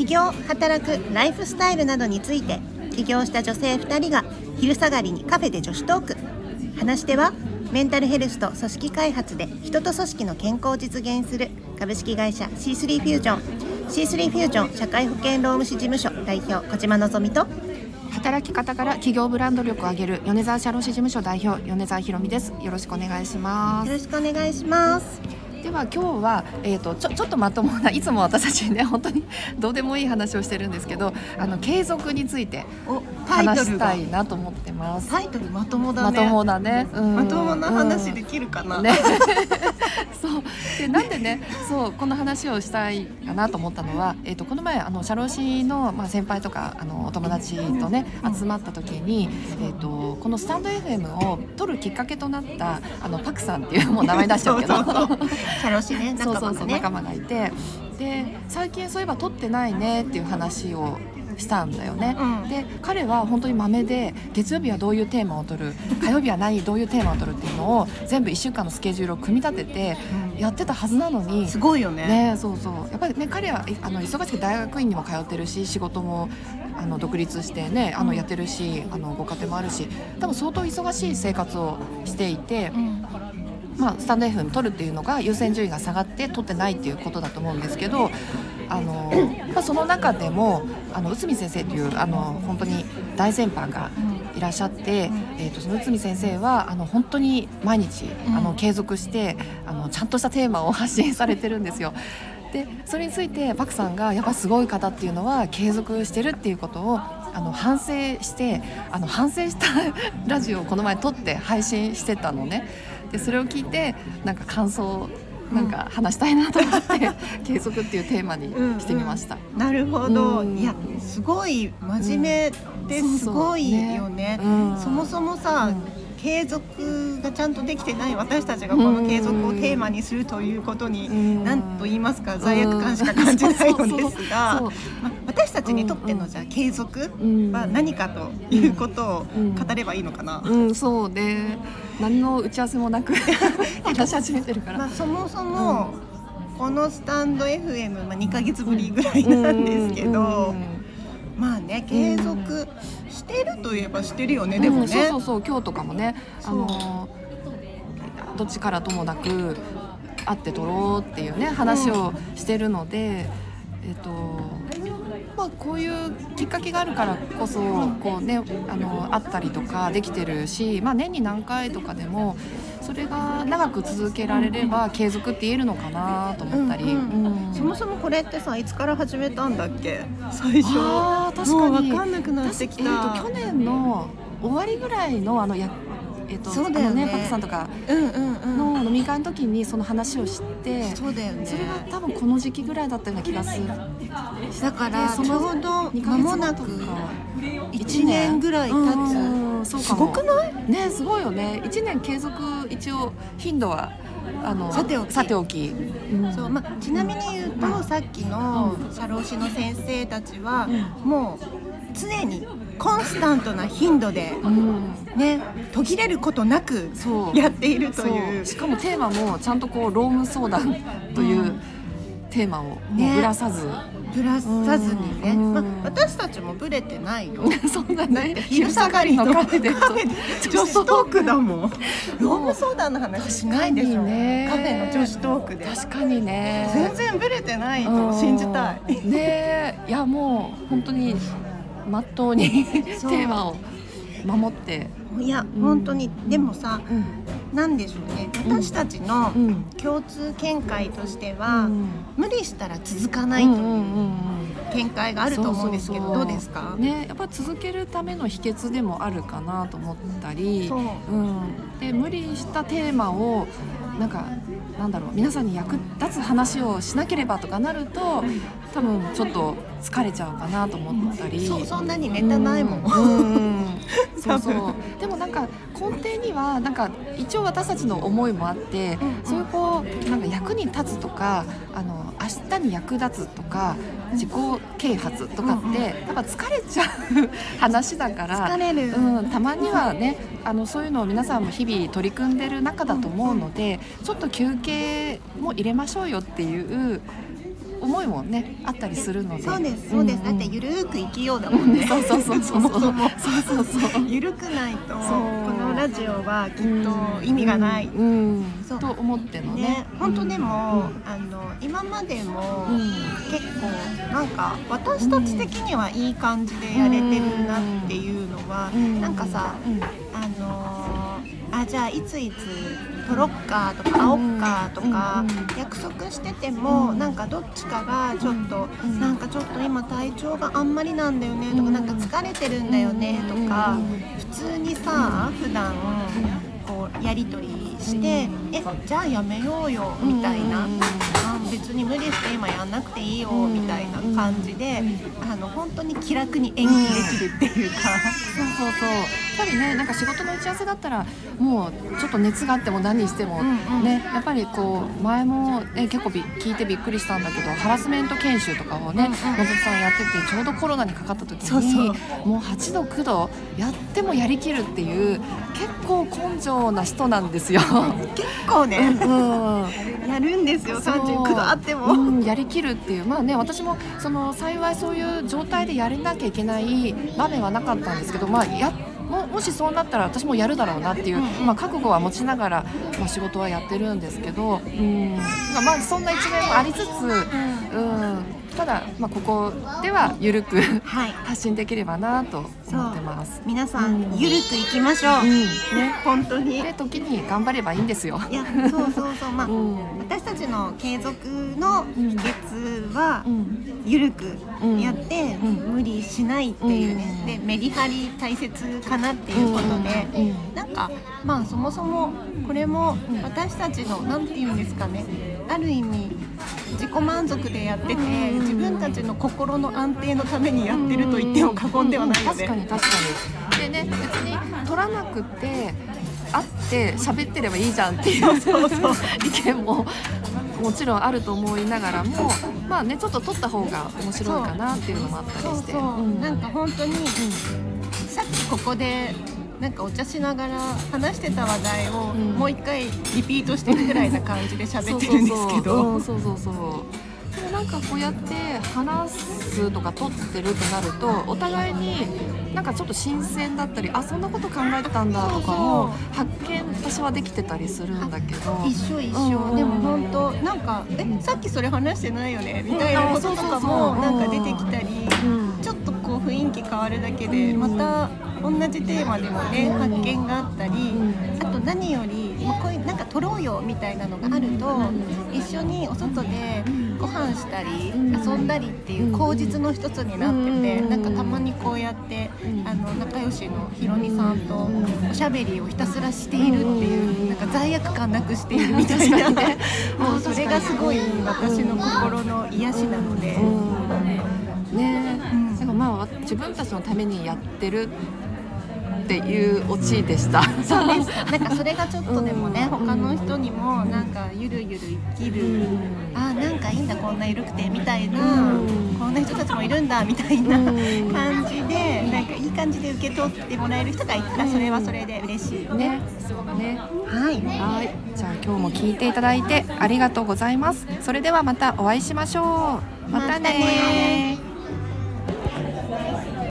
起業働くライフスタイルなどについて起業した女性2人が昼下がりにカフェで女子トーク話し手はメンタルヘルスと組織開発で人と組織の健康を実現する株式会社 C3 フュージョン。C3 フュージョン社会保険労務士事務所代表小島のぞみと働き方から企業ブランド力を上げる米沢社労士事務所代表米沢ひろみです。よろしくお願いします。よろしくお願いします。では今日は、えーと、ちょちょっとまともないつも私たちね本当にどうでもいい話をしてるんですけどあの継続について話したいなと思ってます。タイトルまともだね。まともだね、うん、まともな話できるかな、うん、ね。そう。でなんでねそうこの話をしたいかなと思ったのは、えーと、この前あの社労士の、まあ、先輩とかあのお友達とね集まった時に、えーと、このスタンド FM を撮るきっかけとなったあのパクさんっていうもう名前出しちゃうけど社労士ね仲間がね。そうそうそう仲間がいて。で最近そういえば撮ってないねっていう話をしたんだよね、うん、で彼は本当にまめで月曜日はどういうテーマを取る？火曜日は何どういうテーマを取るっていうのを全部1週間のスケジュールを組み立ててやってたはずなのに、すごいよね。ねそうそう。やっぱりね彼はあの忙しく大学院にも通ってるし仕事もあの独立してねあのやってるしあのご家庭もあるし多分相当忙しい生活をしていて。うんまあ、スタンド FM 取るっていうのが優先順位が下がって取ってないっていうことだと思うんですけどあの、まあ、その中でもあの内海先生というあの本当に大先輩がいらっしゃって、えーと、その内海先生はあの本当に毎日あの継続してあのちゃんとしたテーマを発信されてるんですよ。でそれについてパクさんがやっぱすごい方っていうのは継続してるっていうことをあの反省してあの反省したラジオをこの前撮って配信してたのね。でそれを聞いてなんか感想なんか話したいなと思って、継続っていうテーマにしてみました。うんうん、なるほど、うん、いやすごい真面目ですごいよね、そもそもさ、継続がちゃんとできてない私たちがこの継続をテーマにするということに何と言いますか罪悪感しか感じないのです。が 私たちにとってのじゃあ継続は何かということを語ればいいのかな？うん。そうで何の打ち合わせもなく 話し始めてるから。まあ、そもそも、このスタンド FM、まあ、2か月ぶりぐらいなんですけど。まあね継続してるといえばしてるよね、でもね、そうそうそう今日とかもねあのどっちからともなく会って撮ろうっていうね話をしてるので、えっとまあ、こういうきっかけがあるからこそこう、ね、あの会ったりとかできてるし、まあ、年に何回とかでもそれが長く続けられれば継続って言えるのかなと思ったり、うんうん、そもそもこれってさいつから始めたんだっけ？最初。あ確かに。分かんなくなってきた、えーと、去年の終わりぐらいのあのやえっと、そうだよね。パクさんとかの飲み会の時にその話を知って、そうだよね。それが多分この時期ぐらいだったような気がする。だからちょうど間もなく1年ぐらい経つ、すごくない？ねすごいよね。1年継続一応頻度はあのさておき。さておき、うん、そうまあ、ちなみに言うと、うん、さっきの社労士の先生たちは、うん、もう常にコンスタントな頻度で、ね途切れることなくやっているという。しかもテーマもちゃんとこう労務相談というテーマをぶらさず、ぶらさずにね、まあ、私たちもぶれてないよ そんなね昼下がりのカフェで。女子トークだもん。労務相談の話しないでしょ、ね、カフェの女子トークで。確かにね。全然ぶれてないと信じたい。ね。いやもう本当にまっとう。に テーマを守って。いや、うん、本当に。でもさ、うん、なんでしょうね。私たちの共通見解としては、うん、無理したら続かないという見解があると思うんですけどどうですか？ねやっぱ続けるための秘訣でもあるかなと思ったり。う、ん、で無理したテーマをなんかなんだろう皆さんに役立つ話をしなければとかなると多分ちょっと疲れちゃうかなと思ったり、そそんなにネタないもん、うん そうそう。でもなんか根底にはなんか一応私たちの思いもあって、そういうこうなんか役に立つとかあの明日に役立つとか自己啓発とかって、やっぱ疲れちゃう話だから疲れる、うん、たまにはねあのそういうのを皆さんも日々取り組んでる中だと思うので、ちょっと休憩も入れましょうよっていう思思いもねあったりするので。そうですそうです、んん。だってゆるーく生きようだもんね。そうそうそうそうそう。そうそうそう。ゆるくないとこのラジオはきっと意味がない、うんうん。と思ってのね。ね本当でも、うんあの今までも、うん。結構なんか私たち的にはいい感じでやれてるなっていうのは、うんなん。かさうん。あのーあじゃあいついつ撮ろっかとか会おっかとかうん約束しててもうんなんかどっちかがちょっとうんなんかちょっと今体調があんまりなんだよねとうんかなんか疲れてるんだよねとかうん普通にさ普段こうやり取りしてえじゃあやめようよみたいな。別に無理して今やんなくていいよみたいな感じであの本当に気楽に演技できるっていうか。そうそうそう。やっぱりねなんか仕事の打ち合わせだったらもうちょっと熱があっても何しても、ね。やっぱりこう前も、ね、結構び聞いてびっくりしたんだけどハラスメント研修とかをねうんうん。松田さんやっててちょうどコロナにかかった時にもう8度9度やってもやりきるっていう結構根性な人なんですよ。結構ね、うんやるんですよ。そう。39度あっても、うん、やりきるっていう。まあね私もその幸いそういう状態でやれなきゃいけない場面はなかったんですけどまあやももしそうなったら私もやるだろうなっていう、まあ、覚悟は持ちながら、まあ、仕事はやってるんですけど、うん。まあ、そんな一面もありつつ、うん、ただ、まあ、ここでは緩くはい。発信できればなと思ます。皆さん、うん。ゆるくいきましょう、うん。ね、本当に。いで時に頑張ればいいんですよ。やそうそうそう。まあ、うん。私たちの継続の秘訣は、うん。ゆるくやって、うん。無理しないっていうね、うん。でメリハリ大切かなっていうことで、なんかまあそもそもこれも私たちの何て言うんですかね。ある意味自己満足でやってて、うん。自分たちの心の安定のためにやってると言っても過言ではないよね。確かに確かにでね別に取らなくて会って喋ってればいいじゃんっていう意見ももちろんあると思いながらもまあねちょっと取った方が面白いかなっていうのもあったりして。なんか本当にさっきここでなんかお茶しながら話してた話題をうんもう一回リピートしてるぐらいな感じで喋ってるんですけど。そうそうそう。うんそうそうそうでもなんかこうやって話すとか撮ってるとなるとお互いになんかちょっと新鮮だったりあそんなこと考えてたんだとかも発見私はできてたりするんだけど。一緒一うん緒でも本当なんかえさっきそれ話してないよね？みたいなこととかもなんか出てきたりうん。ちょっとこう雰囲気変わるだけでまた同じテーマでもね発見があったりあと何よりまあこういうなんか撮ろうよみたいなのがあると一緒にお外でご飯したり遊んだりっていう口実の一つになっててなんかたまにこうやってあの仲良しのひろみさんとおしゃべりをひたすらしているっていうなんか罪悪感なくしているみたいな もうそれがすごい私の心の癒しなので。うん。ね。え、うん。なんかまあ自分たちのためにやってるっていうオチでした。そうです。なんかそれがちょっとでもね、うん他の人にもなんかゆるゆる生きる、あなんかいいんだこんな緩くてみたいな、うんこんな人たちもいるんだみたいなうん感じで、なんかいい感じで受け取ってもらえる人がいたらそれはそれで嬉しい。ね、そうね。はい。はい、じゃあ今日も聞いていただいてありがとうございます。それではまたお会いしましょう。またね